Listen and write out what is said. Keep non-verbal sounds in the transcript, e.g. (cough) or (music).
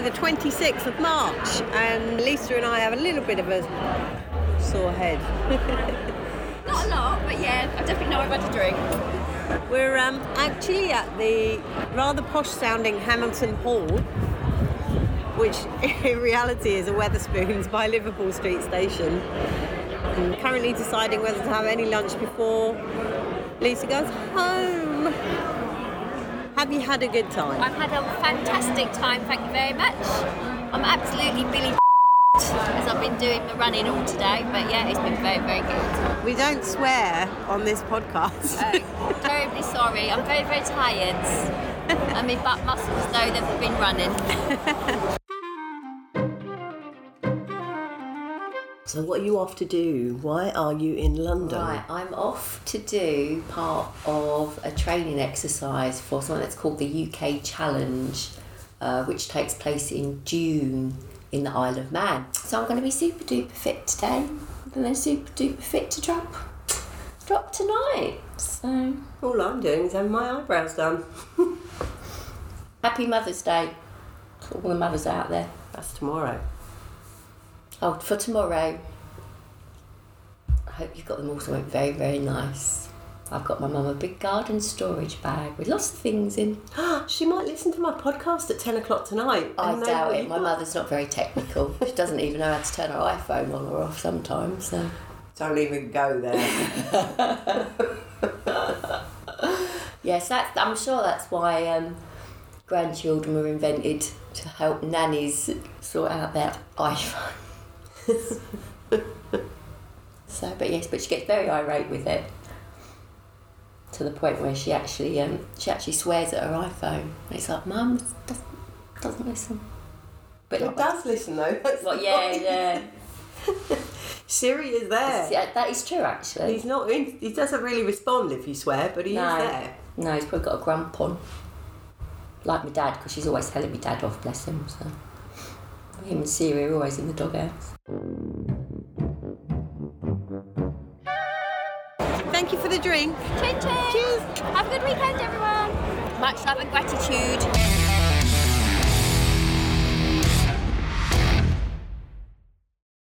26th of March, and Lisa and I have a little bit of a sore head. (laughs) Not a lot, but yeah, I definitely know I've had a drink. We're um, actually at the rather posh sounding Hamilton Hall, which (laughs) in reality is a Wetherspoons by Liverpool Street Station. I'm currently deciding whether to have any lunch before Lisa goes home. Have you had a good time? I've had a fantastic time, thank you very much. I'm absolutely Billy (laughs) as I've been doing the running all today, but yeah, it's been very, very good. We don't swear on this podcast. Oh, terribly sorry. I'm very, very tired. (laughs) and my butt muscles know they've been running. (laughs) So, what are you off to do? Why are you in London? Right, I'm off to do part of a training exercise for something that's called the UK Challenge, uh, which takes place in June in the Isle of Man. So I'm going to be super duper fit today, and then super duper fit to drop, drop tonight. So All I'm doing is having my eyebrows done. (laughs) happy Mother's Day to all the mothers out there. That's tomorrow. Oh, for tomorrow. I hope you've got them all something very, very nice. I've got my mum a big garden storage bag with lots of things in. (gasps) she might listen to my podcast at 10 o'clock tonight. I doubt it. My mother's not very technical. she doesn't even know how to turn her iPhone on or off sometimes. So Don't even go there. (laughs) yes, that's. I'm sure that's why um, grandchildren were invented to help nannies sort out their iPhone. (laughs) so, but yes, but she gets very irate with it to the point where she actually um, she actually swears at her iPhone. It's like, Mum doesn't, doesn't listen. But it not does listen though. (laughs) That's the yeah, yeah. (laughs) Siri is there. Yeah, that is true actually. He's not. In, he doesn't really respond if you swear, but he no, is there. no, he's probably got a grump on. Like my dad, because she's always telling me dad off, bless him. So him and Siri are always in the doghouse. Thank you for the drink. Chin chin. Cheers. Have a good weekend, everyone. Much love and gratitude.